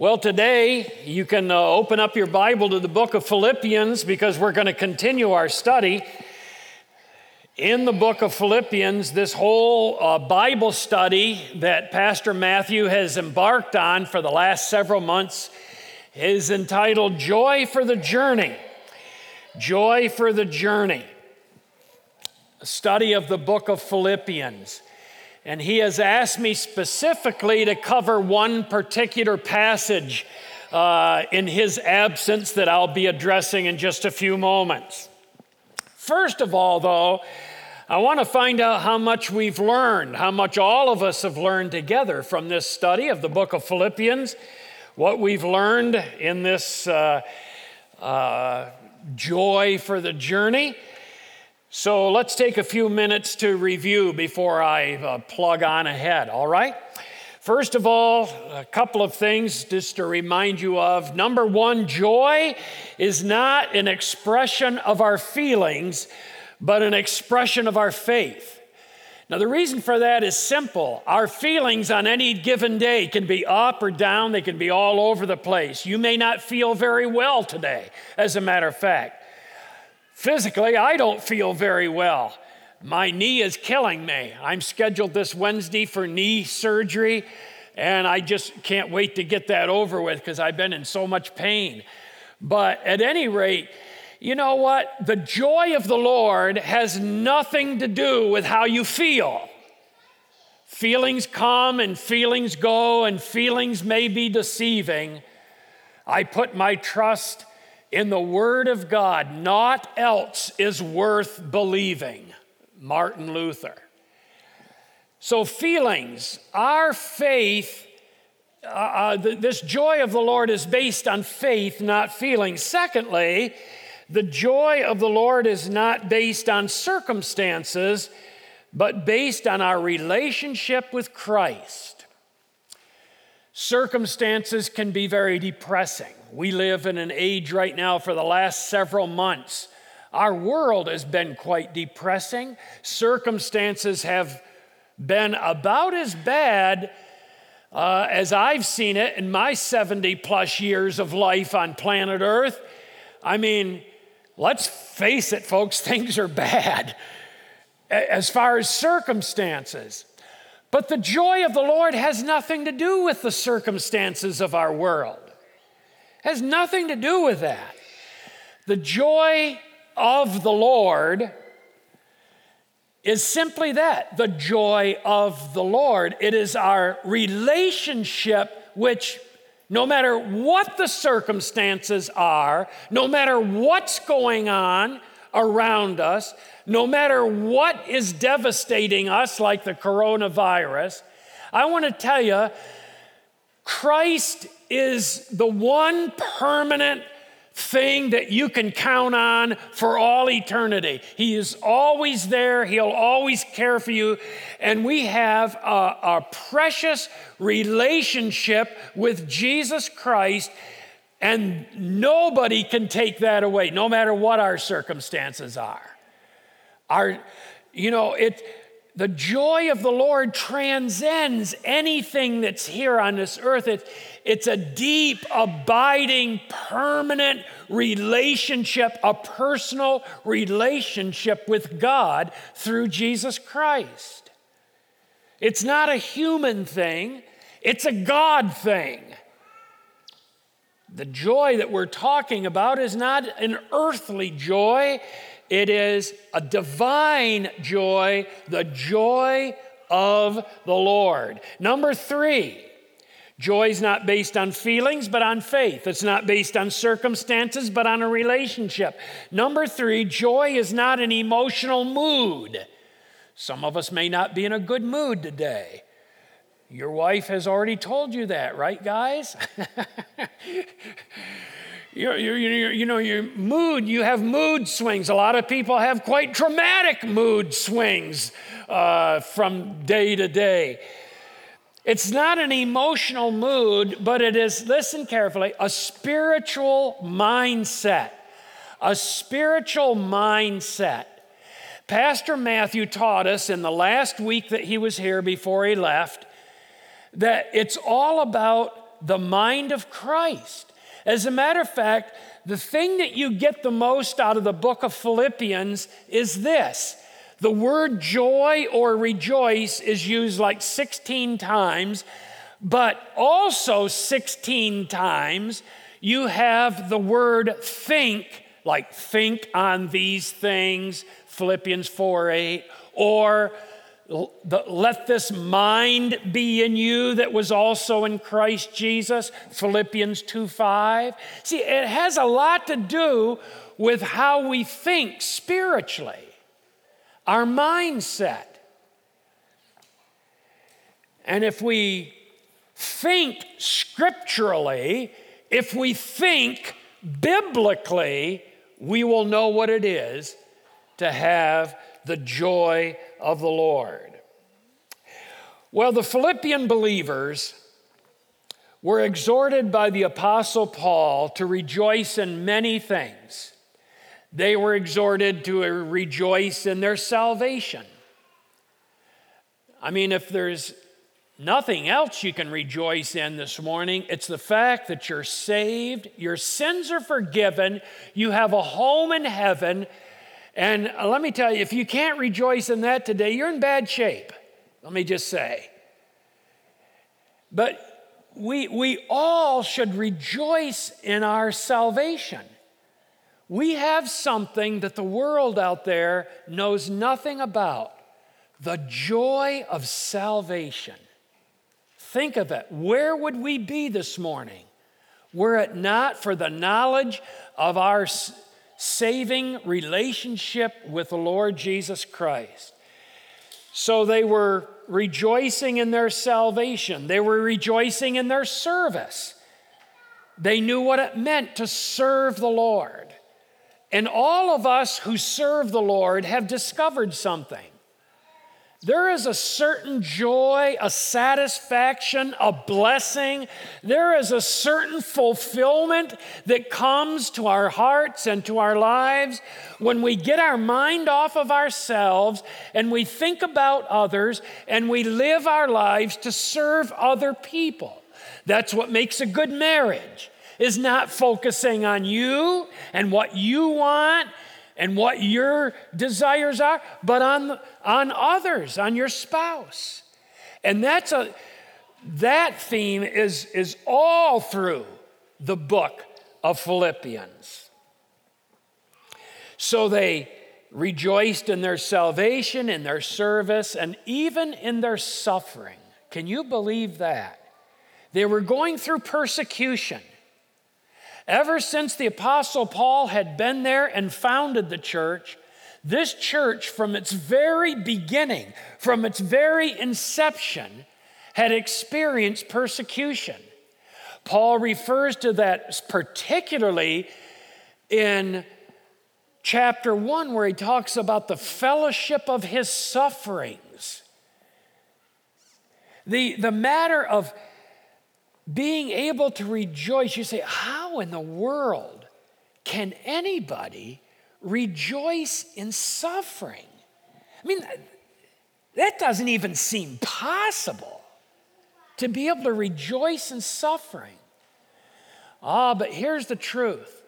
Well, today you can uh, open up your Bible to the book of Philippians because we're going to continue our study in the book of Philippians. This whole uh, Bible study that Pastor Matthew has embarked on for the last several months is entitled Joy for the Journey. Joy for the Journey. A study of the book of Philippians. And he has asked me specifically to cover one particular passage uh, in his absence that I'll be addressing in just a few moments. First of all, though, I want to find out how much we've learned, how much all of us have learned together from this study of the book of Philippians, what we've learned in this uh, uh, joy for the journey. So let's take a few minutes to review before I uh, plug on ahead, all right? First of all, a couple of things just to remind you of. Number one, joy is not an expression of our feelings, but an expression of our faith. Now, the reason for that is simple. Our feelings on any given day can be up or down, they can be all over the place. You may not feel very well today, as a matter of fact. Physically, I don't feel very well. My knee is killing me. I'm scheduled this Wednesday for knee surgery, and I just can't wait to get that over with because I've been in so much pain. But at any rate, you know what? The joy of the Lord has nothing to do with how you feel. Feelings come and feelings go, and feelings may be deceiving. I put my trust in the Word of God, naught else is worth believing. Martin Luther. So, feelings, our faith, uh, uh, this joy of the Lord is based on faith, not feelings. Secondly, the joy of the Lord is not based on circumstances, but based on our relationship with Christ. Circumstances can be very depressing. We live in an age right now for the last several months. Our world has been quite depressing. Circumstances have been about as bad uh, as I've seen it in my 70 plus years of life on planet Earth. I mean, let's face it, folks, things are bad as far as circumstances. But the joy of the Lord has nothing to do with the circumstances of our world. Has nothing to do with that. The joy of the Lord is simply that the joy of the Lord. It is our relationship, which no matter what the circumstances are, no matter what's going on around us, no matter what is devastating us, like the coronavirus, I want to tell you, Christ is the one permanent thing that you can count on for all eternity. He is always there, He'll always care for you. And we have a, a precious relationship with Jesus Christ. And nobody can take that away, no matter what our circumstances are. Our, you know, it, the joy of the Lord transcends anything that's here on this earth. It, it's a deep, abiding, permanent relationship, a personal relationship with God through Jesus Christ. It's not a human thing, it's a God thing. The joy that we're talking about is not an earthly joy, it is a divine joy, the joy of the Lord. Number three, joy is not based on feelings, but on faith. It's not based on circumstances, but on a relationship. Number three, joy is not an emotional mood. Some of us may not be in a good mood today. Your wife has already told you that, right, guys? you you know, your mood, you have mood swings. A lot of people have quite dramatic mood swings uh, from day to day. It's not an emotional mood, but it is, listen carefully, a spiritual mindset. A spiritual mindset. Pastor Matthew taught us in the last week that he was here before he left that it's all about the mind of Christ. As a matter of fact, the thing that you get the most out of the book of Philippians is this the word joy or rejoice is used like 16 times, but also 16 times you have the word think, like think on these things, Philippians 4 8, or let this mind be in you that was also in Christ Jesus, Philippians 2 5. See, it has a lot to do with how we think spiritually, our mindset. And if we think scripturally, if we think biblically, we will know what it is to have the joy of the Lord. Well, the Philippian believers were exhorted by the Apostle Paul to rejoice in many things. They were exhorted to rejoice in their salvation. I mean, if there's nothing else you can rejoice in this morning, it's the fact that you're saved, your sins are forgiven, you have a home in heaven, and let me tell you, if you can't rejoice in that today, you're in bad shape. Let me just say. But we, we all should rejoice in our salvation. We have something that the world out there knows nothing about the joy of salvation. Think of it. Where would we be this morning were it not for the knowledge of our saving relationship with the Lord Jesus Christ. So they were rejoicing in their salvation, they were rejoicing in their service. They knew what it meant to serve the Lord. And all of us who serve the Lord have discovered something. There is a certain joy, a satisfaction, a blessing. There is a certain fulfillment that comes to our hearts and to our lives when we get our mind off of ourselves and we think about others and we live our lives to serve other people. That's what makes a good marriage. Is not focusing on you and what you want and what your desires are, but on, on others, on your spouse. And that's a that theme is, is all through the book of Philippians. So they rejoiced in their salvation, in their service, and even in their suffering. Can you believe that? They were going through persecution. Ever since the Apostle Paul had been there and founded the church, this church, from its very beginning, from its very inception, had experienced persecution. Paul refers to that particularly in chapter 1, where he talks about the fellowship of his sufferings. The, the matter of being able to rejoice, you say, How in the world can anybody rejoice in suffering? I mean, that doesn't even seem possible to be able to rejoice in suffering. Ah, but here's the truth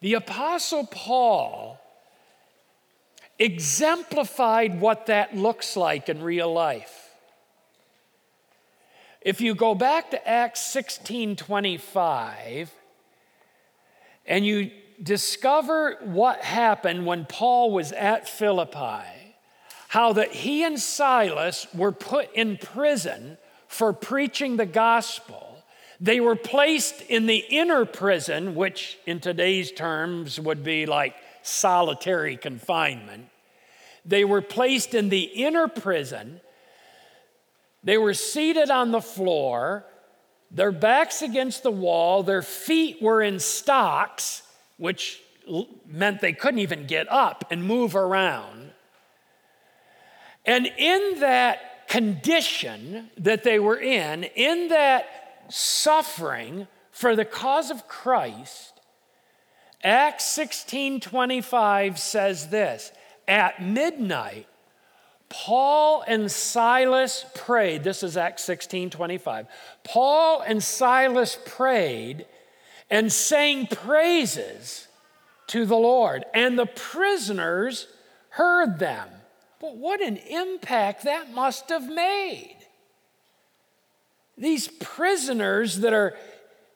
the Apostle Paul exemplified what that looks like in real life. If you go back to Acts 16 25, and you discover what happened when Paul was at Philippi, how that he and Silas were put in prison for preaching the gospel. They were placed in the inner prison, which in today's terms would be like solitary confinement. They were placed in the inner prison they were seated on the floor. their backs against the wall, their feet were in stocks, which meant they couldn't even get up and move around. And in that condition that they were in, in that suffering for the cause of Christ, Acts 16:25 says this, at midnight Paul and Silas prayed. This is Acts 16 25. Paul and Silas prayed and sang praises to the Lord, and the prisoners heard them. But what an impact that must have made. These prisoners that are,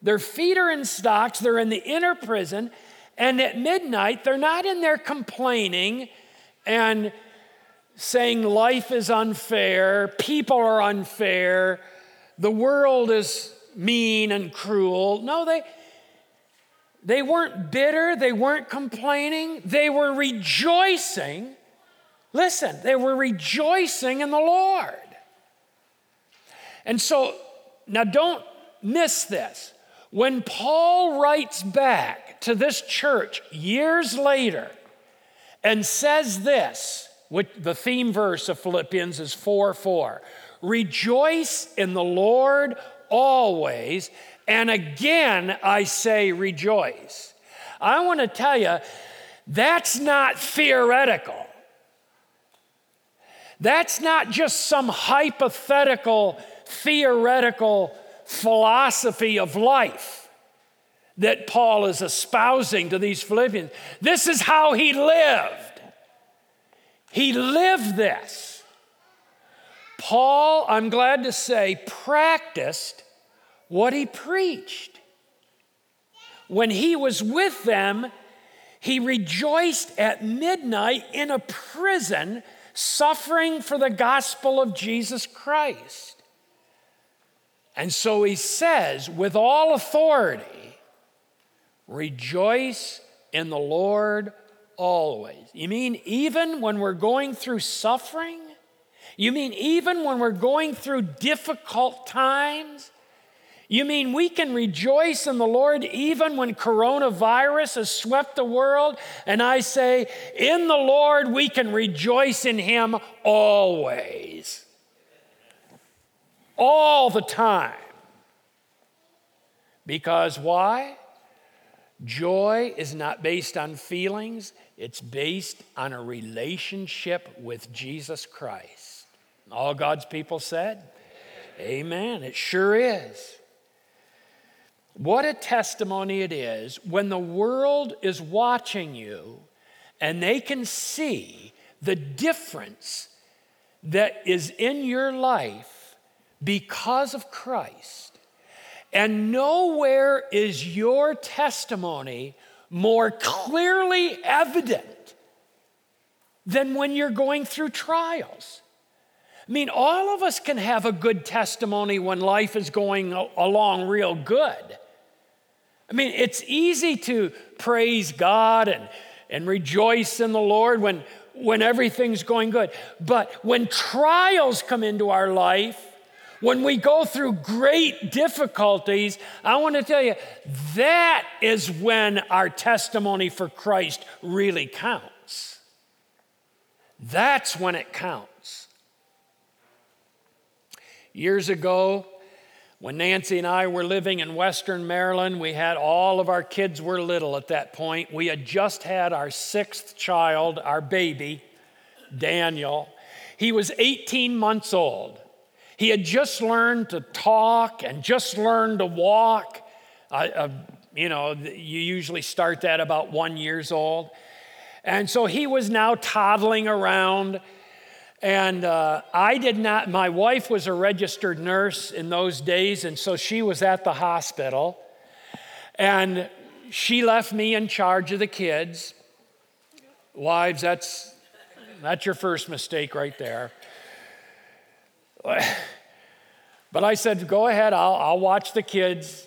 their feet are in stocks, they're in the inner prison, and at midnight, they're not in there complaining and saying life is unfair, people are unfair, the world is mean and cruel. No, they, they weren't bitter, they weren't complaining, they were rejoicing. Listen, they were rejoicing in the Lord. And so, now don't miss this. When Paul writes back to this church years later and says this, which the theme verse of Philippians is 4 4. Rejoice in the Lord always, and again I say rejoice. I want to tell you, that's not theoretical. That's not just some hypothetical, theoretical philosophy of life that Paul is espousing to these Philippians. This is how he lived. He lived this. Paul, I'm glad to say, practiced what he preached. When he was with them, he rejoiced at midnight in a prison, suffering for the gospel of Jesus Christ. And so he says, with all authority, rejoice in the Lord always. You mean even when we're going through suffering? You mean even when we're going through difficult times? You mean we can rejoice in the Lord even when coronavirus has swept the world? And I say, in the Lord, we can rejoice in Him always. All the time. Because why? Joy is not based on feelings, it's based on a relationship with Jesus Christ. All God's people said, Amen. It sure is. What a testimony it is when the world is watching you and they can see the difference that is in your life because of Christ. And nowhere is your testimony more clearly evident than when you're going through trials. I mean, all of us can have a good testimony when life is going along real good. I mean, it's easy to praise God and, and rejoice in the Lord when, when everything's going good. But when trials come into our life, when we go through great difficulties, I want to tell you, that is when our testimony for Christ really counts. That's when it counts. Years ago, when Nancy and I were living in Western Maryland, we had all of our kids were little at that point. We had just had our sixth child, our baby, Daniel. He was 18 months old. He had just learned to talk and just learned to walk. Uh, you know, you usually start that about one years old. And so he was now toddling around. And uh, I did not, my wife was a registered nurse in those days, and so she was at the hospital. And she left me in charge of the kids. Wives, that's, that's your first mistake right there. But I said, go ahead, I'll, I'll watch the kids.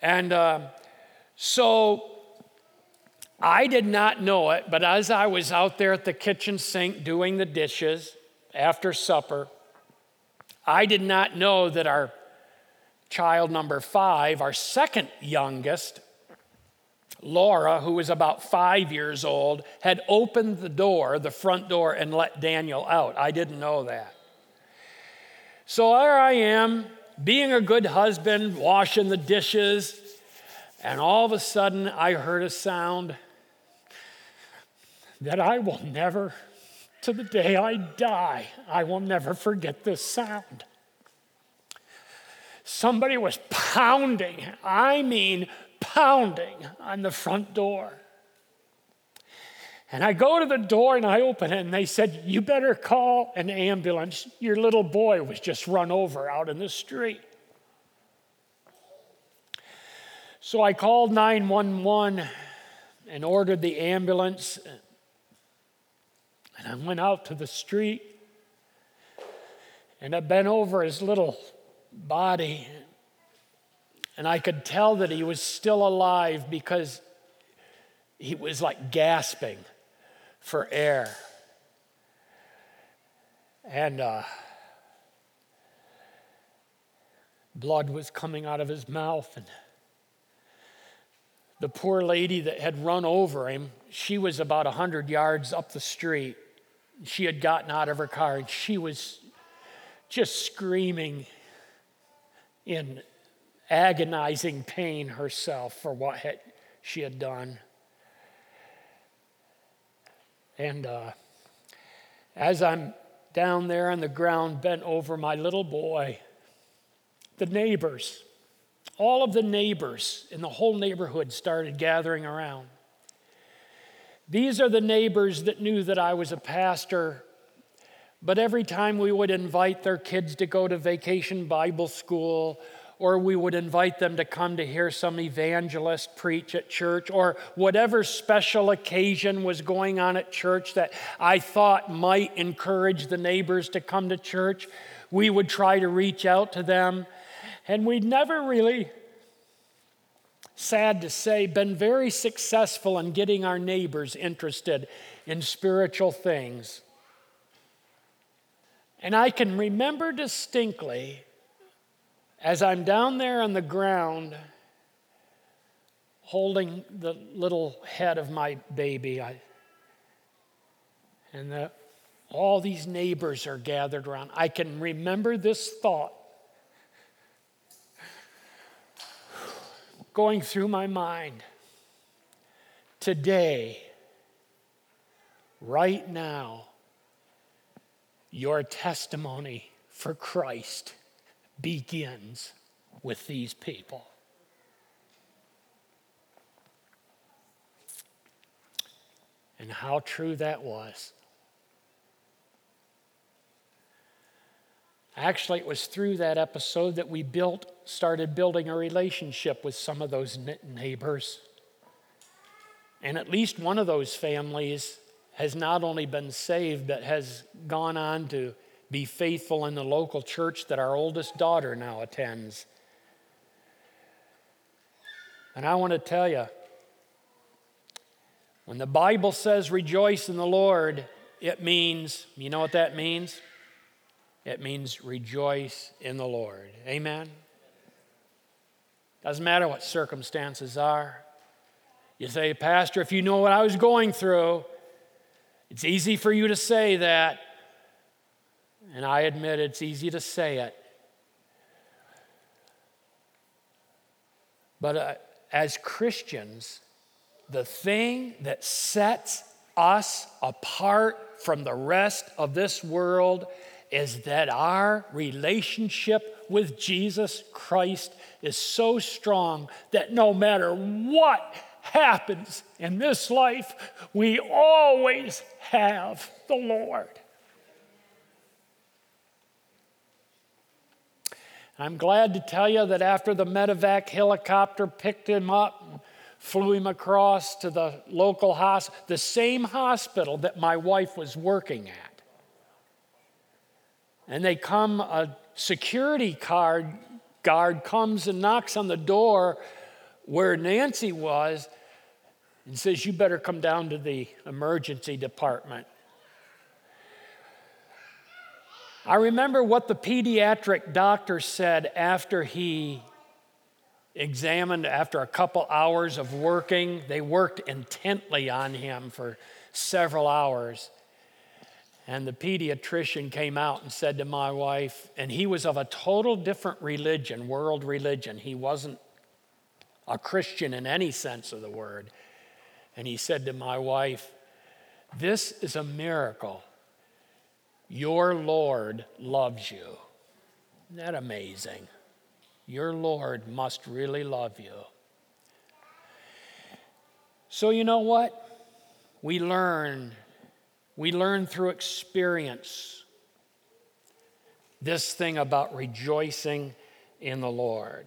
And uh, so I did not know it, but as I was out there at the kitchen sink doing the dishes after supper, I did not know that our child number five, our second youngest, Laura, who was about five years old, had opened the door, the front door, and let Daniel out. I didn't know that. So there I am, being a good husband, washing the dishes, and all of a sudden I heard a sound that I will never, to the day I die, I will never forget this sound. Somebody was pounding, I mean, pounding on the front door. And I go to the door and I open it, and they said, You better call an ambulance. Your little boy was just run over out in the street. So I called 911 and ordered the ambulance. And I went out to the street and I bent over his little body. And I could tell that he was still alive because he was like gasping for air. And uh, blood was coming out of his mouth. And the poor lady that had run over him, she was about 100 yards up the street. She had gotten out of her car and she was just screaming in agonizing pain herself for what had, she had done. And uh, as I'm down there on the ground, bent over my little boy, the neighbors, all of the neighbors in the whole neighborhood started gathering around. These are the neighbors that knew that I was a pastor, but every time we would invite their kids to go to vacation Bible school or we would invite them to come to hear some evangelist preach at church, or whatever special occasion was going on at church that I thought might encourage the neighbors to come to church, we would try to reach out to them. And we'd never really, sad to say, been very successful in getting our neighbors interested in spiritual things. And I can remember distinctly as I'm down there on the ground holding the little head of my baby, I, and the, all these neighbors are gathered around, I can remember this thought going through my mind. Today, right now, your testimony for Christ begins with these people. And how true that was. Actually, it was through that episode that we built, started building a relationship with some of those neighbors. And at least one of those families has not only been saved, but has gone on to be faithful in the local church that our oldest daughter now attends. And I want to tell you, when the Bible says rejoice in the Lord, it means, you know what that means? It means rejoice in the Lord. Amen? Doesn't matter what circumstances are. You say, Pastor, if you know what I was going through, it's easy for you to say that. And I admit it's easy to say it. But uh, as Christians, the thing that sets us apart from the rest of this world is that our relationship with Jesus Christ is so strong that no matter what happens in this life, we always have the Lord. I'm glad to tell you that after the medevac helicopter picked him up, flew him across to the local hospital, the same hospital that my wife was working at. And they come, a security card guard comes and knocks on the door where Nancy was and says, You better come down to the emergency department. I remember what the pediatric doctor said after he examined, after a couple hours of working. They worked intently on him for several hours. And the pediatrician came out and said to my wife, and he was of a total different religion, world religion. He wasn't a Christian in any sense of the word. And he said to my wife, This is a miracle your Lord loves you. Isn't that amazing? Your Lord must really love you. So, you know what? We learn. We learn through experience this thing about rejoicing in the Lord.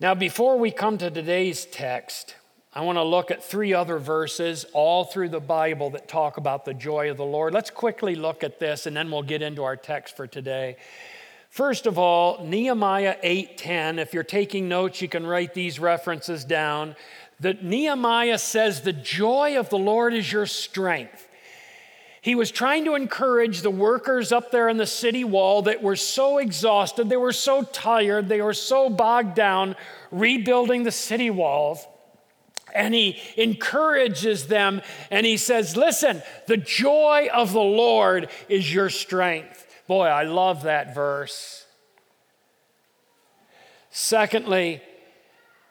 Now, before we come to today's text, I want to look at three other verses all through the Bible that talk about the joy of the Lord. Let's quickly look at this and then we'll get into our text for today. First of all, Nehemiah 8:10. If you're taking notes, you can write these references down. That Nehemiah says, "The joy of the Lord is your strength." He was trying to encourage the workers up there in the city wall that were so exhausted, they were so tired, they were so bogged down rebuilding the city walls and he encourages them and he says, Listen, the joy of the Lord is your strength. Boy, I love that verse. Secondly,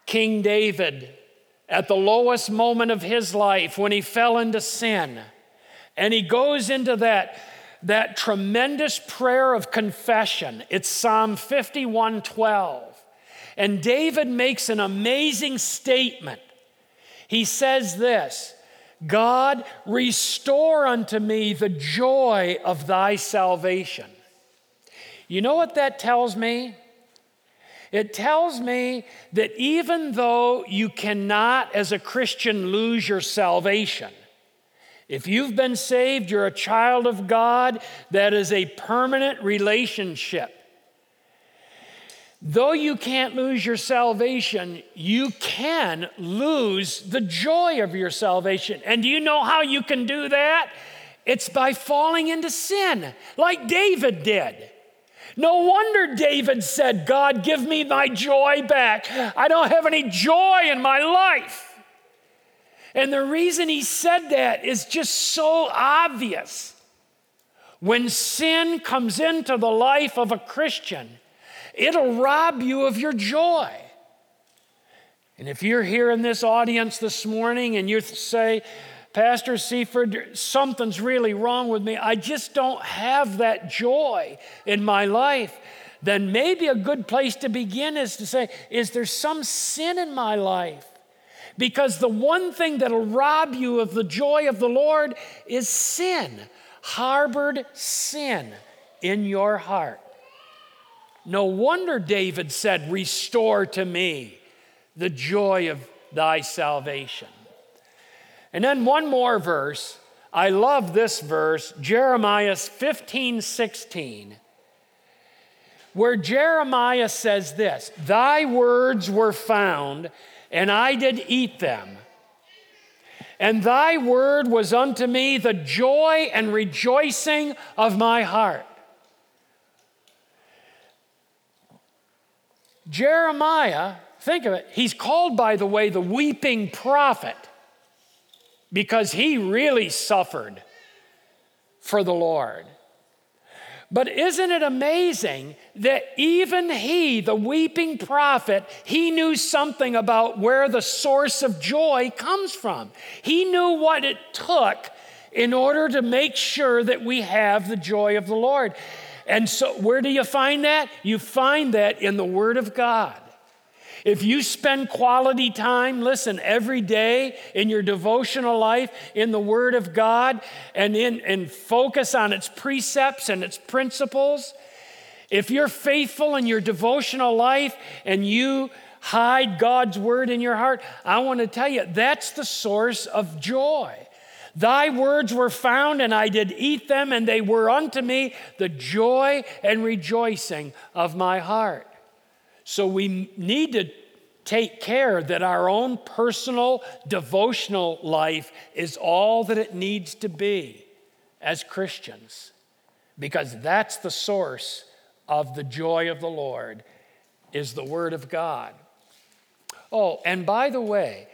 King David, at the lowest moment of his life when he fell into sin, and he goes into that, that tremendous prayer of confession. It's Psalm 51 12. And David makes an amazing statement. He says this God, restore unto me the joy of thy salvation. You know what that tells me? It tells me that even though you cannot, as a Christian, lose your salvation, if you've been saved, you're a child of God, that is a permanent relationship. Though you can't lose your salvation, you can lose the joy of your salvation. And do you know how you can do that? It's by falling into sin, like David did. No wonder David said, God, give me my joy back. I don't have any joy in my life. And the reason he said that is just so obvious. When sin comes into the life of a Christian, it'll rob you of your joy. And if you're here in this audience this morning and you say, Pastor Seaford, something's really wrong with me, I just don't have that joy in my life, then maybe a good place to begin is to say, Is there some sin in my life? Because the one thing that'll rob you of the joy of the Lord is sin, harbored sin in your heart. No wonder David said, Restore to me the joy of thy salvation. And then one more verse. I love this verse, Jeremiah 15 16, where Jeremiah says this Thy words were found, and I did eat them. And thy word was unto me the joy and rejoicing of my heart. Jeremiah, think of it, he's called, by the way, the weeping prophet because he really suffered for the Lord. But isn't it amazing that even he, the weeping prophet, he knew something about where the source of joy comes from? He knew what it took in order to make sure that we have the joy of the Lord. And so, where do you find that? You find that in the Word of God. If you spend quality time, listen, every day in your devotional life in the Word of God and, in, and focus on its precepts and its principles, if you're faithful in your devotional life and you hide God's Word in your heart, I want to tell you that's the source of joy. Thy words were found, and I did eat them, and they were unto me the joy and rejoicing of my heart. So we need to take care that our own personal devotional life is all that it needs to be as Christians. because that's the source of the joy of the Lord is the word of God. Oh, and by the way,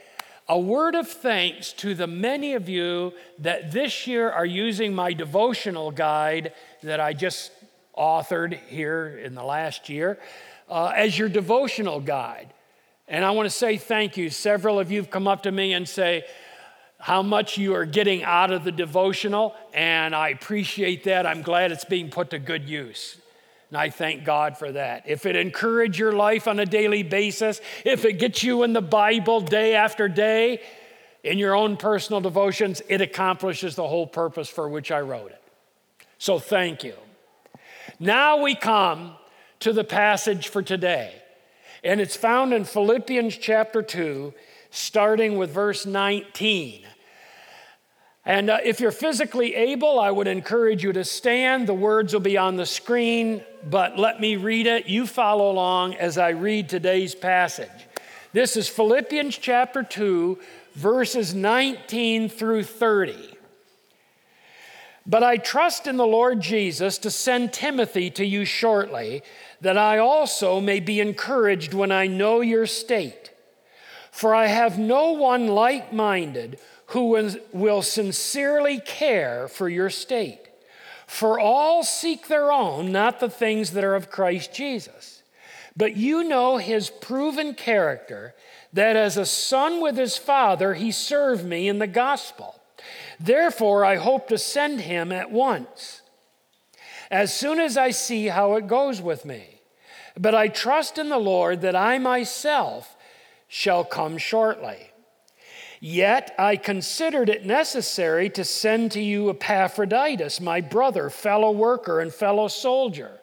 a word of thanks to the many of you that this year are using my devotional guide that I just authored here in the last year uh, as your devotional guide. And I want to say thank you. Several of you have come up to me and say how much you are getting out of the devotional, and I appreciate that. I'm glad it's being put to good use. And I thank God for that. If it encourages your life on a daily basis, if it gets you in the Bible day after day, in your own personal devotions, it accomplishes the whole purpose for which I wrote it. So thank you. Now we come to the passage for today, and it's found in Philippians chapter 2, starting with verse 19. And uh, if you're physically able, I would encourage you to stand. The words will be on the screen, but let me read it. You follow along as I read today's passage. This is Philippians chapter 2, verses 19 through 30. But I trust in the Lord Jesus to send Timothy to you shortly, that I also may be encouraged when I know your state. For I have no one like minded who will sincerely care for your state. For all seek their own, not the things that are of Christ Jesus. But you know his proven character, that as a son with his father, he served me in the gospel. Therefore, I hope to send him at once, as soon as I see how it goes with me. But I trust in the Lord that I myself shall come shortly. Yet I considered it necessary to send to you Epaphroditus, my brother, fellow worker, and fellow soldier,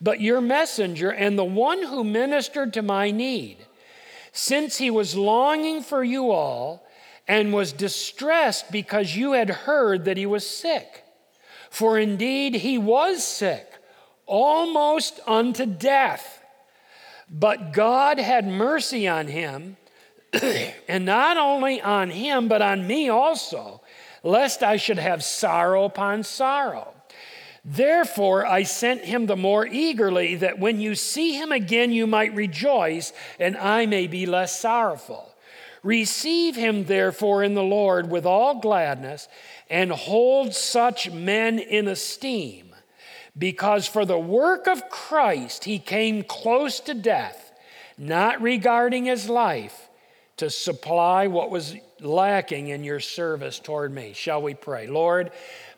but your messenger and the one who ministered to my need, since he was longing for you all and was distressed because you had heard that he was sick. For indeed he was sick, almost unto death. But God had mercy on him and not only on him, but on me also, lest I should have sorrow upon sorrow. Therefore, I sent him the more eagerly, that when you see him again, you might rejoice, and I may be less sorrowful. Receive him, therefore, in the Lord with all gladness, and hold such men in esteem, because for the work of Christ he came close to death, not regarding his life to supply what was lacking in your service toward me. Shall we pray? Lord,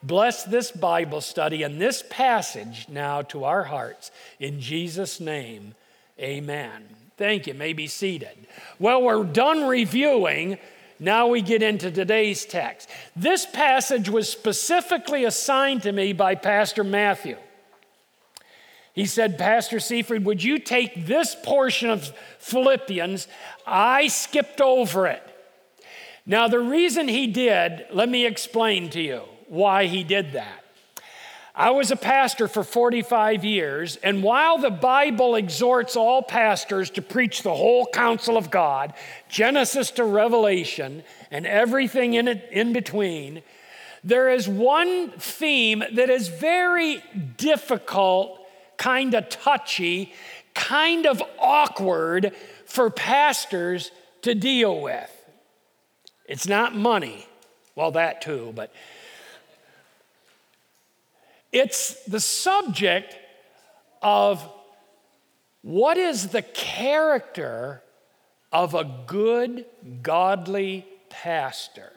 bless this Bible study and this passage now to our hearts. In Jesus' name, amen. Thank you. May be seated. Well, we're done reviewing. Now we get into today's text. This passage was specifically assigned to me by Pastor Matthew. He said, Pastor Seafried, would you take this portion of Philippians? I skipped over it. Now, the reason he did, let me explain to you why he did that. I was a pastor for 45 years, and while the Bible exhorts all pastors to preach the whole counsel of God, Genesis to Revelation, and everything in it in between, there is one theme that is very difficult kind of touchy, kind of awkward for pastors to deal with. It's not money, well, that too, but it's the subject of what is the character of a good, godly pastor?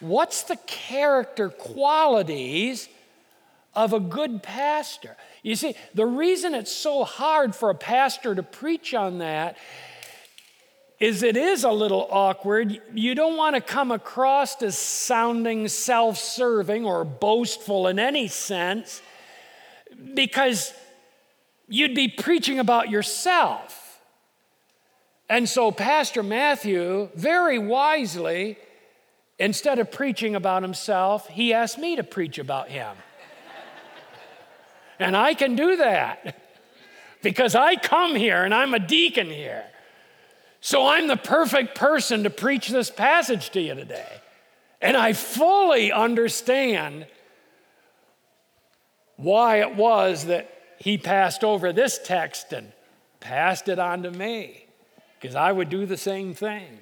What's the character qualities of a good pastor. You see, the reason it's so hard for a pastor to preach on that is it is a little awkward. You don't want to come across as sounding self serving or boastful in any sense because you'd be preaching about yourself. And so, Pastor Matthew, very wisely, instead of preaching about himself, he asked me to preach about him. And I can do that because I come here and I'm a deacon here. So I'm the perfect person to preach this passage to you today. And I fully understand why it was that he passed over this text and passed it on to me, because I would do the same thing.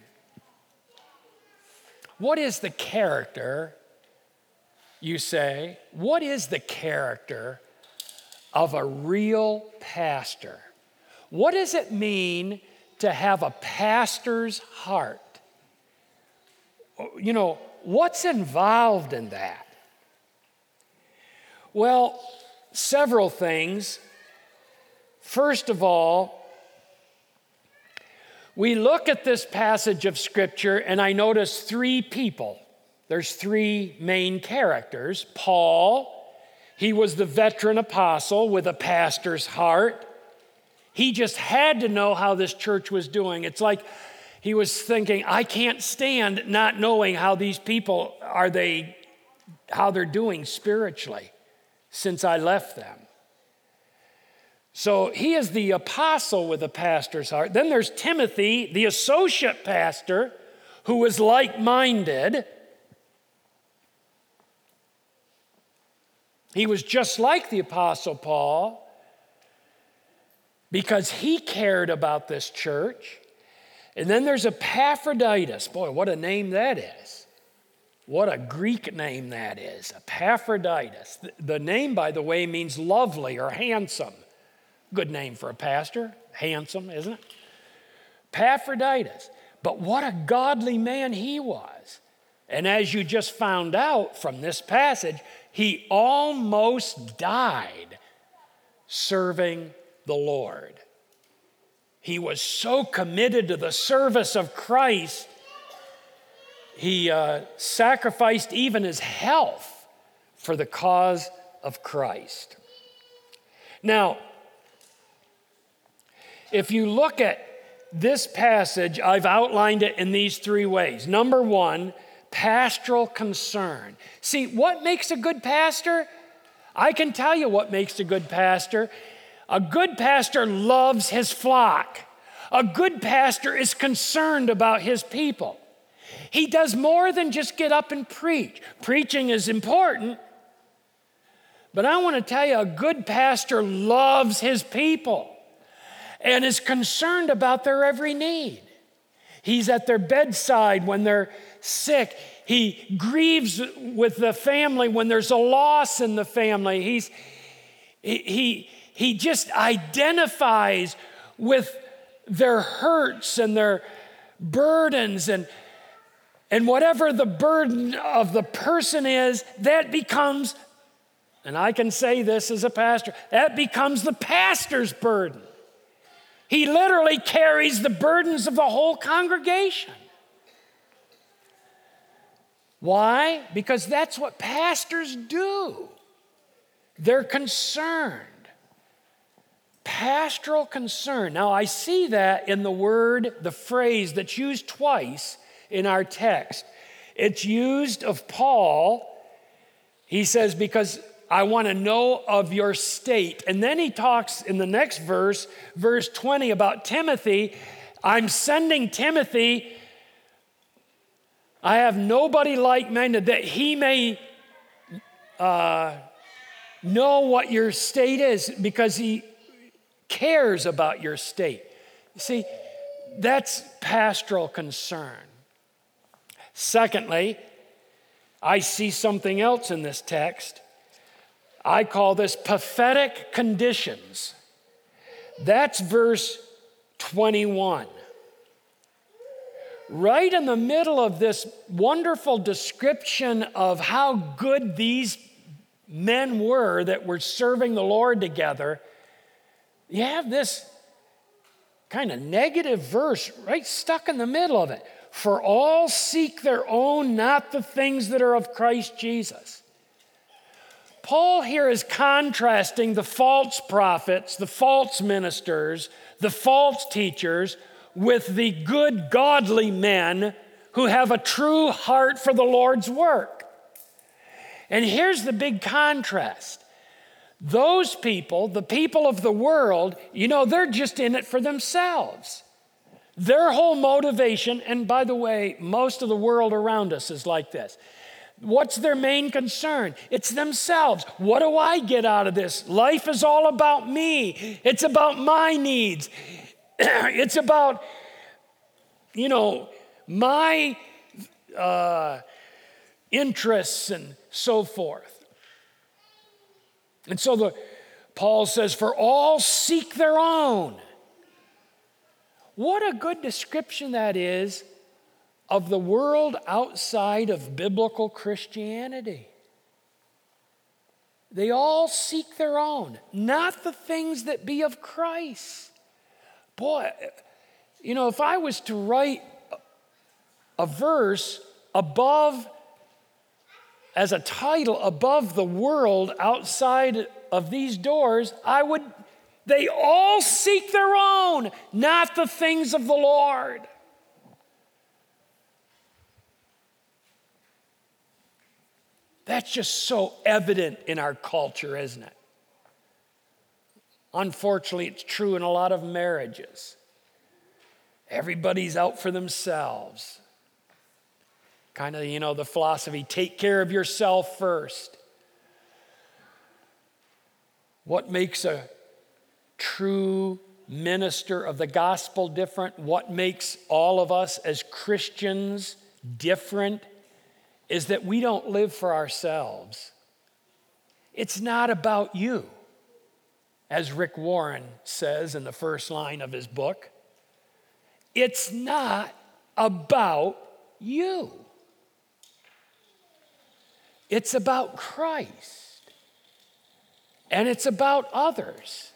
What is the character, you say? What is the character of a real pastor? What does it mean to have a pastor's heart? You know, what's involved in that? Well, several things. First of all, we look at this passage of Scripture and I notice three people. There's three main characters. Paul, he was the veteran apostle with a pastor's heart. He just had to know how this church was doing. It's like he was thinking, I can't stand not knowing how these people are they how they're doing spiritually since I left them. So he is the apostle with a pastor's heart. Then there's Timothy, the associate pastor, who was like minded. He was just like the apostle Paul because he cared about this church. And then there's Epaphroditus. Boy, what a name that is. What a Greek name that is, Epaphroditus. The name, by the way, means lovely or handsome. Good name for a pastor, handsome, isn't it? Epaphroditus. But what a godly man he was. And as you just found out from this passage, he almost died serving the Lord. He was so committed to the service of Christ he uh, sacrificed even his health for the cause of Christ. Now, if you look at this passage, I've outlined it in these three ways. Number one, pastoral concern. See, what makes a good pastor? I can tell you what makes a good pastor. A good pastor loves his flock. A good pastor is concerned about his people. He does more than just get up and preach. Preaching is important, but I want to tell you a good pastor loves his people and is concerned about their every need. He's at their bedside when they're sick. He grieves with the family when there's a loss in the family. He's, he, he, just identifies with their hurts and their burdens and and whatever the burden of the person is, that becomes, and I can say this as a pastor, that becomes the pastor's burden. He literally carries the burdens of the whole congregation. Why? Because that's what pastors do. They're concerned. Pastoral concern. Now, I see that in the word, the phrase that's used twice in our text. It's used of Paul. He says, Because I want to know of your state. And then he talks in the next verse, verse 20, about Timothy. I'm sending Timothy. I have nobody like minded that he may uh, know what your state is because he cares about your state. You see, that's pastoral concern. Secondly, I see something else in this text. I call this pathetic conditions. That's verse 21. Right in the middle of this wonderful description of how good these men were that were serving the Lord together, you have this kind of negative verse right stuck in the middle of it. For all seek their own, not the things that are of Christ Jesus. Paul here is contrasting the false prophets, the false ministers, the false teachers with the good, godly men who have a true heart for the Lord's work. And here's the big contrast those people, the people of the world, you know, they're just in it for themselves. Their whole motivation, and by the way, most of the world around us is like this. What's their main concern? It's themselves. What do I get out of this? Life is all about me, it's about my needs, it's about, you know, my uh, interests and so forth. And so the, Paul says, For all seek their own. What a good description that is of the world outside of biblical Christianity. They all seek their own, not the things that be of Christ. Boy, you know, if I was to write a verse above, as a title above the world outside of these doors, I would, they all seek their own, not the things of the Lord. That's just so evident in our culture, isn't it? Unfortunately, it's true in a lot of marriages. Everybody's out for themselves. Kind of, you know, the philosophy take care of yourself first. What makes a true minister of the gospel different? What makes all of us as Christians different? is that we don't live for ourselves. It's not about you, as Rick Warren says in the first line of his book. It's not about you. It's about Christ. And it's about others.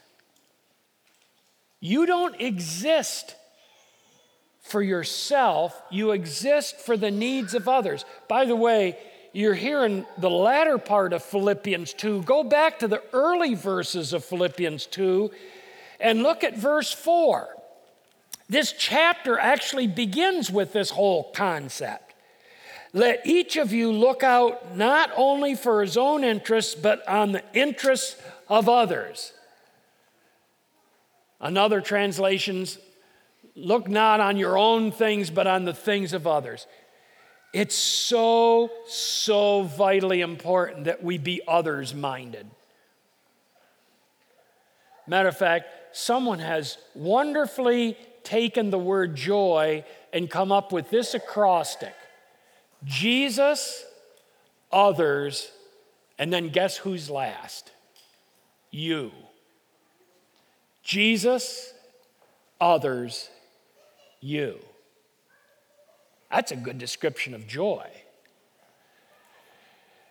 You don't exist for yourself, you exist for the needs of others. By the way, you're here in the latter part of Philippians 2. Go back to the early verses of Philippians 2 and look at verse 4. This chapter actually begins with this whole concept. Let each of you look out not only for his own interests, but on the interests of others. Another translations Look not on your own things, but on the things of others. It's so, so vitally important that we be others minded. Matter of fact, someone has wonderfully taken the word joy and come up with this acrostic Jesus, others, and then guess who's last? You. Jesus, others, you. That's a good description of joy.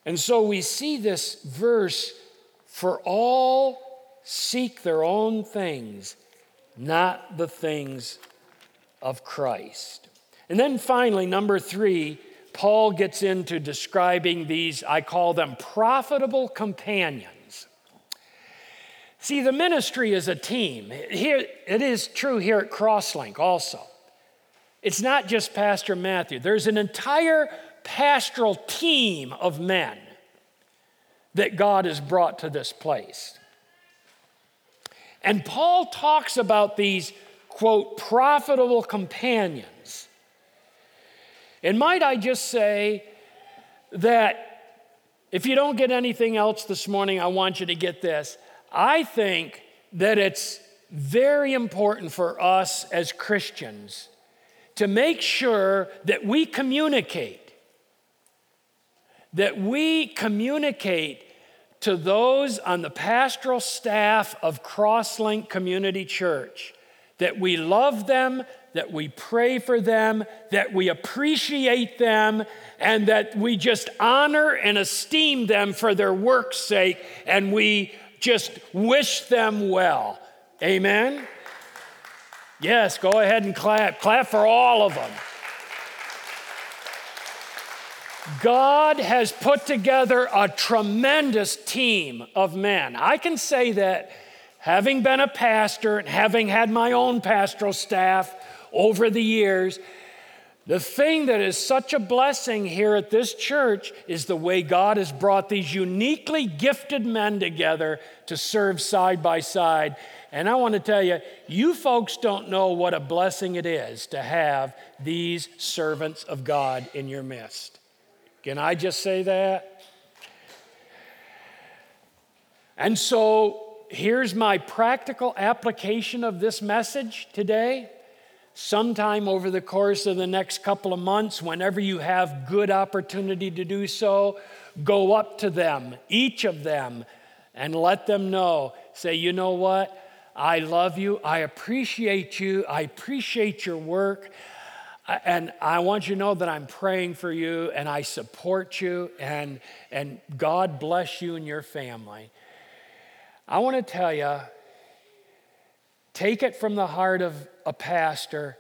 And so we see this verse for all seek their own things, not the things of Christ. And then finally, number three, Paul gets into describing these, I call them profitable companions. See, the ministry is a team. Here, it is true here at Crosslink also. It's not just Pastor Matthew, there's an entire pastoral team of men that God has brought to this place. And Paul talks about these, quote, profitable companions. And might I just say that if you don't get anything else this morning, I want you to get this. I think that it's very important for us as Christians to make sure that we communicate, that we communicate to those on the pastoral staff of Crosslink Community Church that we love them, that we pray for them, that we appreciate them, and that we just honor and esteem them for their work's sake, and we just wish them well. Amen? Yes, go ahead and clap. Clap for all of them. God has put together a tremendous team of men. I can say that having been a pastor and having had my own pastoral staff over the years, The thing that is such a blessing here at this church is the way God has brought these uniquely gifted men together to serve side by side. And I want to tell you, you folks don't know what a blessing it is to have these servants of God in your midst. Can I just say that? And so here's my practical application of this message today sometime over the course of the next couple of months, whenever you have good opportunity to do so, go up to them, each of them, and let them know. Say, you know what? I love you. I appreciate you. I appreciate your work. And I want you to know that I'm praying for you and I support you and, and God bless you and your family. I want to tell you, take it from the heart of a pastor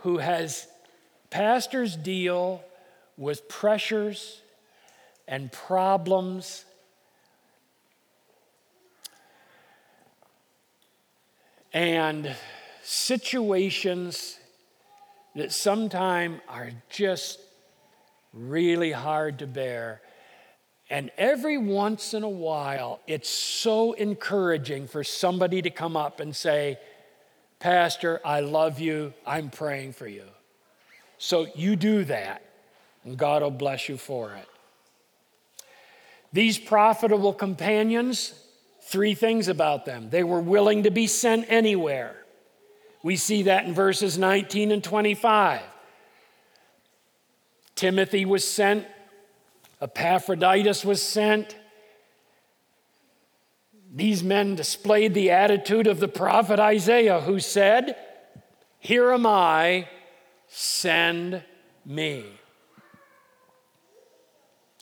who has pastors deal with pressures and problems and situations that sometimes are just really hard to bear. And every once in a while, it's so encouraging for somebody to come up and say, Pastor, I love you. I'm praying for you. So you do that, and God will bless you for it. These profitable companions, three things about them. They were willing to be sent anywhere. We see that in verses 19 and 25. Timothy was sent, Epaphroditus was sent, these men displayed the attitude of the prophet Isaiah, who said, Here am I, send me.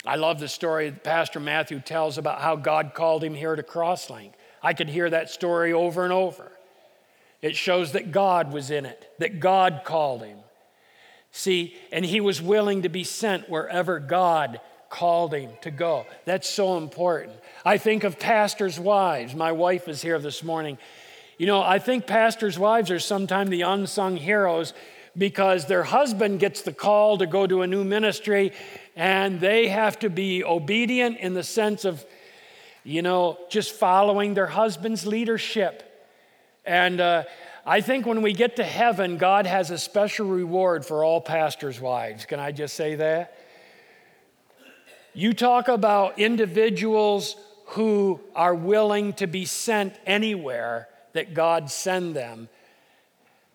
I love the story that Pastor Matthew tells about how God called him here to Crosslink. I could hear that story over and over. It shows that God was in it, that God called him. See, and he was willing to be sent wherever God called him to go. That's so important. I think of pastors' wives. My wife is here this morning. You know, I think pastors' wives are sometimes the unsung heroes because their husband gets the call to go to a new ministry and they have to be obedient in the sense of, you know, just following their husband's leadership. And uh, I think when we get to heaven, God has a special reward for all pastors' wives. Can I just say that? You talk about individuals who are willing to be sent anywhere that God send them.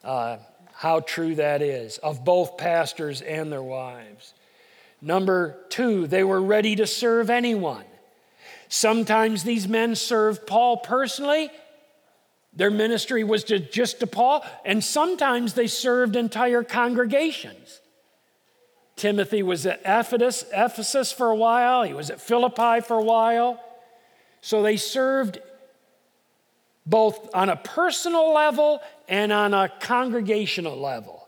Uh, how true that is of both pastors and their wives. Number two, they were ready to serve anyone. Sometimes these men served Paul personally. Their ministry was to, just to Paul, and sometimes they served entire congregations. Timothy was at Ephesus, Ephesus for a while, he was at Philippi for a while. So they served both on a personal level and on a congregational level.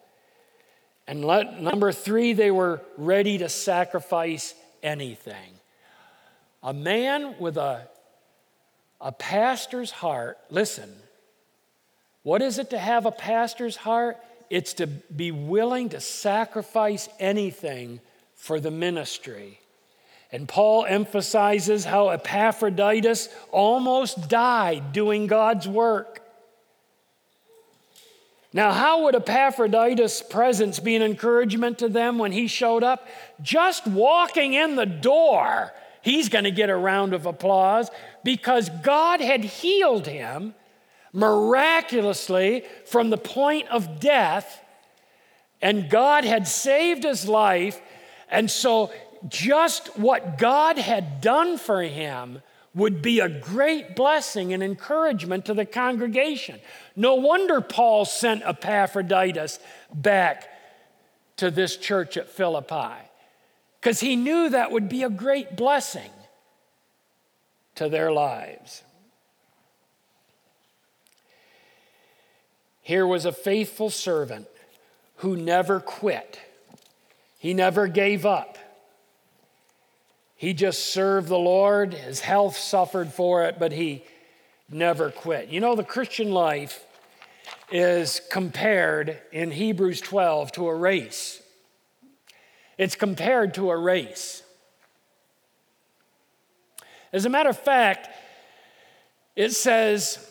And let, number three, they were ready to sacrifice anything. A man with a, a pastor's heart, listen, what is it to have a pastor's heart? It's to be willing to sacrifice anything for the ministry. And Paul emphasizes how Epaphroditus almost died doing God's work. Now, how would Epaphroditus' presence be an encouragement to them when he showed up? Just walking in the door, he's going to get a round of applause because God had healed him miraculously from the point of death, and God had saved his life. And so, just what God had done for him would be a great blessing and encouragement to the congregation. No wonder Paul sent Epaphroditus back to this church at Philippi, because he knew that would be a great blessing to their lives. Here was a faithful servant who never quit, he never gave up. He just served the Lord. His health suffered for it, but he never quit. You know, the Christian life is compared in Hebrews 12 to a race. It's compared to a race. As a matter of fact, it says,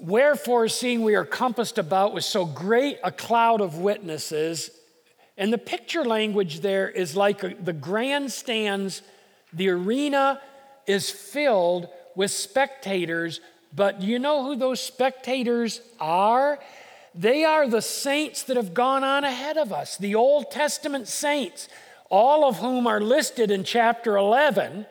Wherefore, seeing we are compassed about with so great a cloud of witnesses, and the picture language there is like the grandstands, the arena is filled with spectators, but do you know who those spectators are? They are the saints that have gone on ahead of us, the Old Testament saints, all of whom are listed in chapter 11,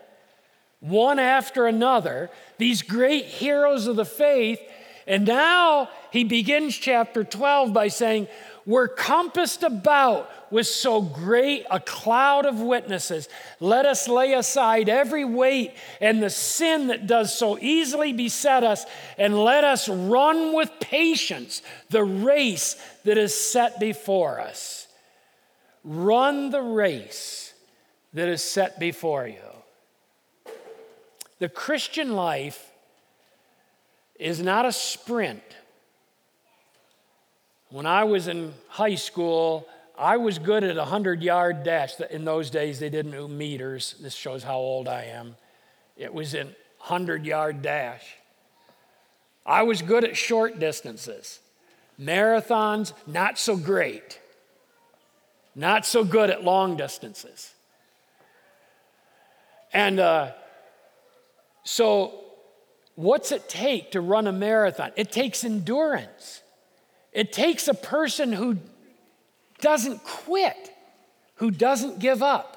one after another, these great heroes of the faith. And now he begins chapter 12 by saying, We're compassed about with so great a cloud of witnesses. Let us lay aside every weight and the sin that does so easily beset us, and let us run with patience the race that is set before us. Run the race that is set before you. The Christian life is not a sprint. When I was in high school, I was good at a 100 yard dash. In those days, they didn't do meters. This shows how old I am. It was in 100 yard dash. I was good at short distances. Marathons, not so great. Not so good at long distances. And uh, so, what's it take to run a marathon? It takes endurance. It takes a person who doesn't quit, who doesn't give up.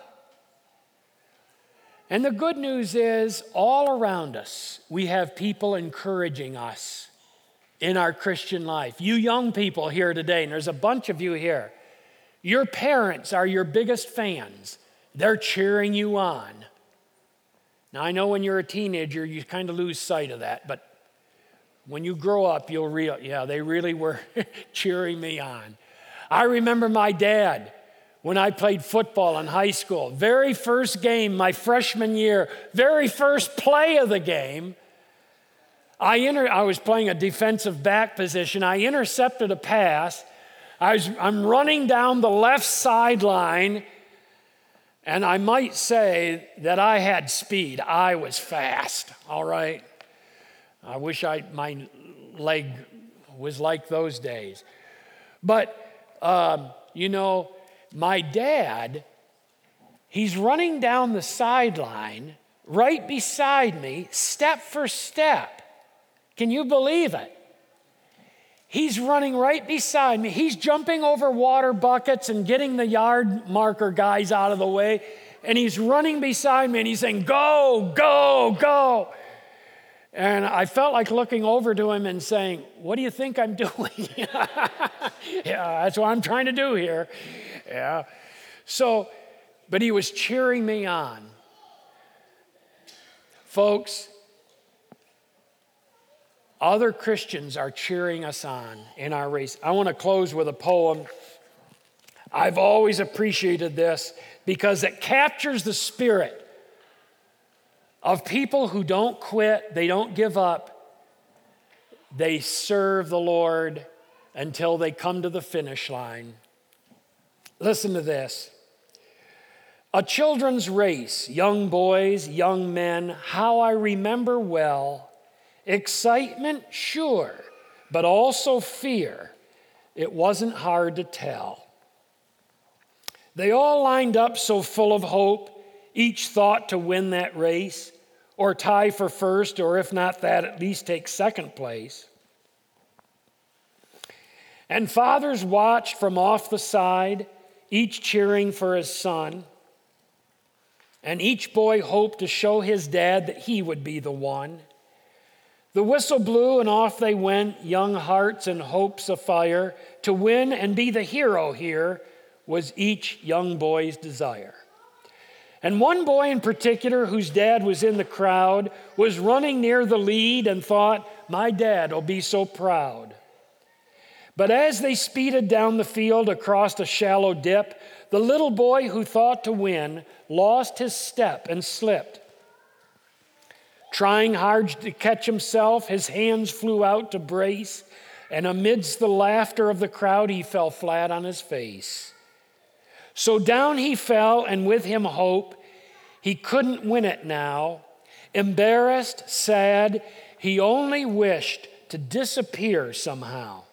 And the good news is, all around us, we have people encouraging us in our Christian life. You young people here today, and there's a bunch of you here, your parents are your biggest fans. They're cheering you on. Now, I know when you're a teenager, you kind of lose sight of that, but when you grow up, you'll realize, yeah, they really were cheering me on. I remember my dad when I played football in high school. Very first game, my freshman year, very first play of the game. I, inter- I was playing a defensive back position. I intercepted a pass. I was, I'm running down the left sideline, and I might say that I had speed. I was fast, all right? I wish I, my leg was like those days. But um, you know, my dad, he's running down the sideline right beside me, step for step. Can you believe it? He's running right beside me. He's jumping over water buckets and getting the yard marker guys out of the way. And he's running beside me and he's saying, Go, go, go. And I felt like looking over to him and saying, What do you think I'm doing? yeah, that's what I'm trying to do here. Yeah. So, but he was cheering me on. Folks, other Christians are cheering us on in our race. I want to close with a poem. I've always appreciated this because it captures the spirit of people who don't quit, they don't give up, they serve the Lord until they come to the finish line. Listen to this. A children's race, young boys, young men, how I remember well. Excitement, sure, but also fear. It wasn't hard to tell. They all lined up so full of hope each thought to win that race, or tie for first, or if not that, at least take second place. And fathers watched from off the side, each cheering for his son. And each boy hoped to show his dad that he would be the one. The whistle blew, and off they went, young hearts and hopes afire. To win and be the hero here was each young boy's desire. And one boy in particular, whose dad was in the crowd, was running near the lead and thought, My dad will be so proud. But as they speeded down the field across a shallow dip, the little boy who thought to win lost his step and slipped. Trying hard to catch himself, his hands flew out to brace. and amidst the laughter of the crowd, he fell flat on his face. So down he fell, and with him hope. He couldn't win it now. Embarrassed, sad, he only wished to disappear somehow.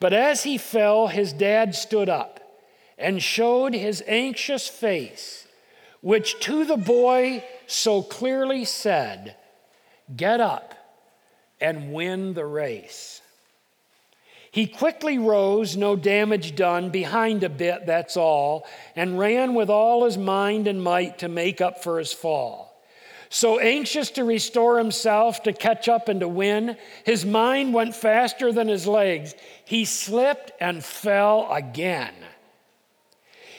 But as he fell, his dad stood up and showed his anxious face, which to the boy so clearly said, Get up and win the race. He quickly rose, no damage done, behind a bit, that's all, and ran with all his mind and might to make up for his fall. So anxious to restore himself, to catch up and to win, his mind went faster than his legs. He slipped and fell again.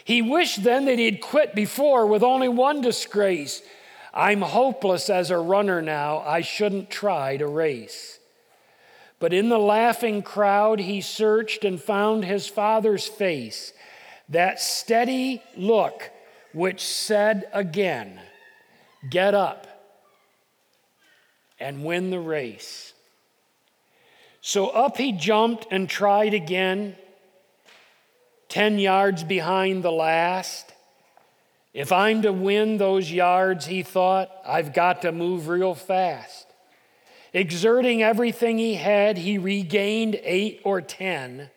He wished then that he'd quit before with only one disgrace. I'm hopeless as a runner now. I shouldn't try to race. But in the laughing crowd, he searched and found his father's face, that steady look which said again, Get up and win the race. So up he jumped and tried again, 10 yards behind the last. If I'm to win those yards, he thought, I've got to move real fast. Exerting everything he had, he regained eight or ten,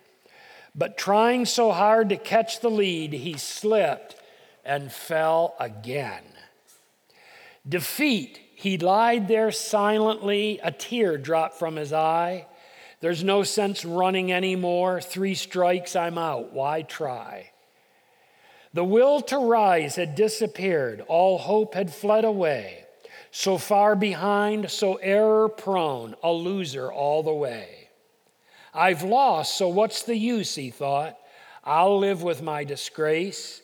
but trying so hard to catch the lead, he slipped and fell again. Defeat, he lied there silently, a tear dropped from his eye. There's no sense running anymore. Three strikes, I'm out. Why try? The will to rise had disappeared, all hope had fled away. So far behind, so error prone, a loser all the way. I've lost, so what's the use, he thought. I'll live with my disgrace.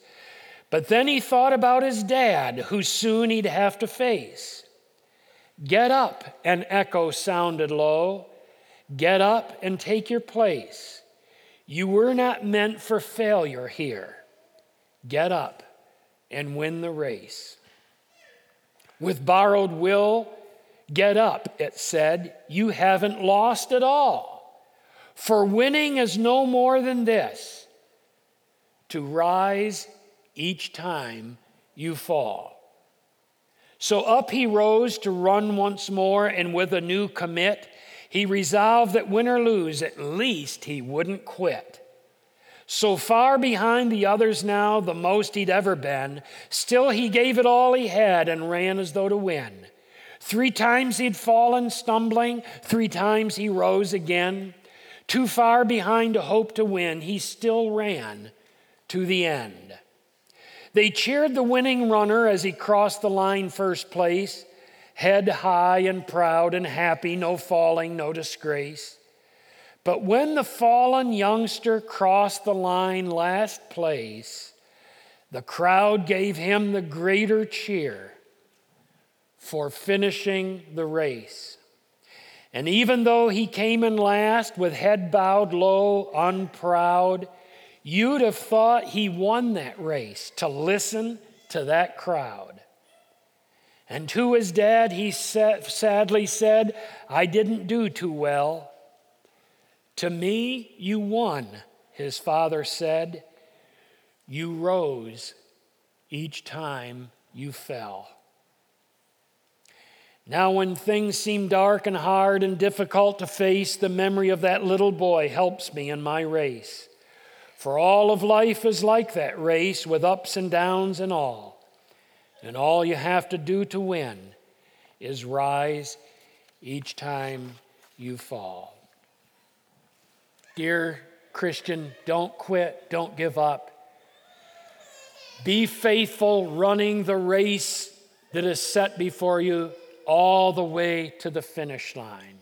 But then he thought about his dad, who soon he'd have to face. Get up, an echo sounded low. Get up and take your place. You were not meant for failure here. Get up and win the race. With borrowed will, get up, it said. You haven't lost at all. For winning is no more than this to rise each time you fall. So up he rose to run once more, and with a new commit, he resolved that win or lose, at least he wouldn't quit. So far behind the others now, the most he'd ever been, still he gave it all he had and ran as though to win. Three times he'd fallen, stumbling, three times he rose again. Too far behind to hope to win, he still ran to the end. They cheered the winning runner as he crossed the line first place, head high and proud and happy, no falling, no disgrace. But when the fallen youngster crossed the line last place, the crowd gave him the greater cheer for finishing the race. And even though he came in last with head bowed low, unproud, you'd have thought he won that race to listen to that crowd. And to his dad, he sadly said, I didn't do too well. To me, you won, his father said. You rose each time you fell. Now, when things seem dark and hard and difficult to face, the memory of that little boy helps me in my race. For all of life is like that race with ups and downs and all. And all you have to do to win is rise each time you fall. Dear Christian, don't quit, don't give up. Be faithful running the race that is set before you all the way to the finish line.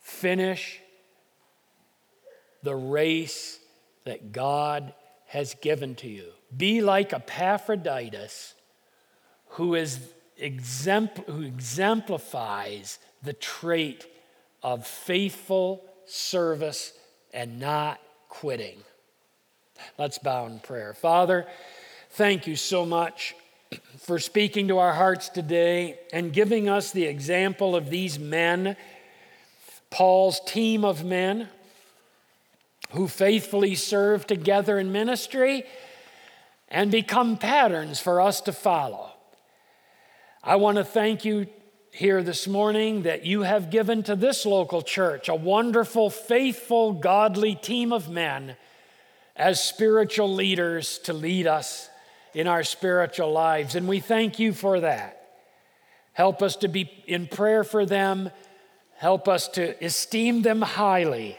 Finish the race that God has given to you. Be like Epaphroditus, who, is exempl- who exemplifies the trait of faithful service and not quitting. Let's bow in prayer. Father, thank you so much for speaking to our hearts today and giving us the example of these men Paul's team of men who faithfully serve together in ministry and become patterns for us to follow. I want to thank you here this morning that you have given to this local church a wonderful, faithful, godly team of men as spiritual leaders to lead us in our spiritual lives. And we thank you for that. Help us to be in prayer for them. Help us to esteem them highly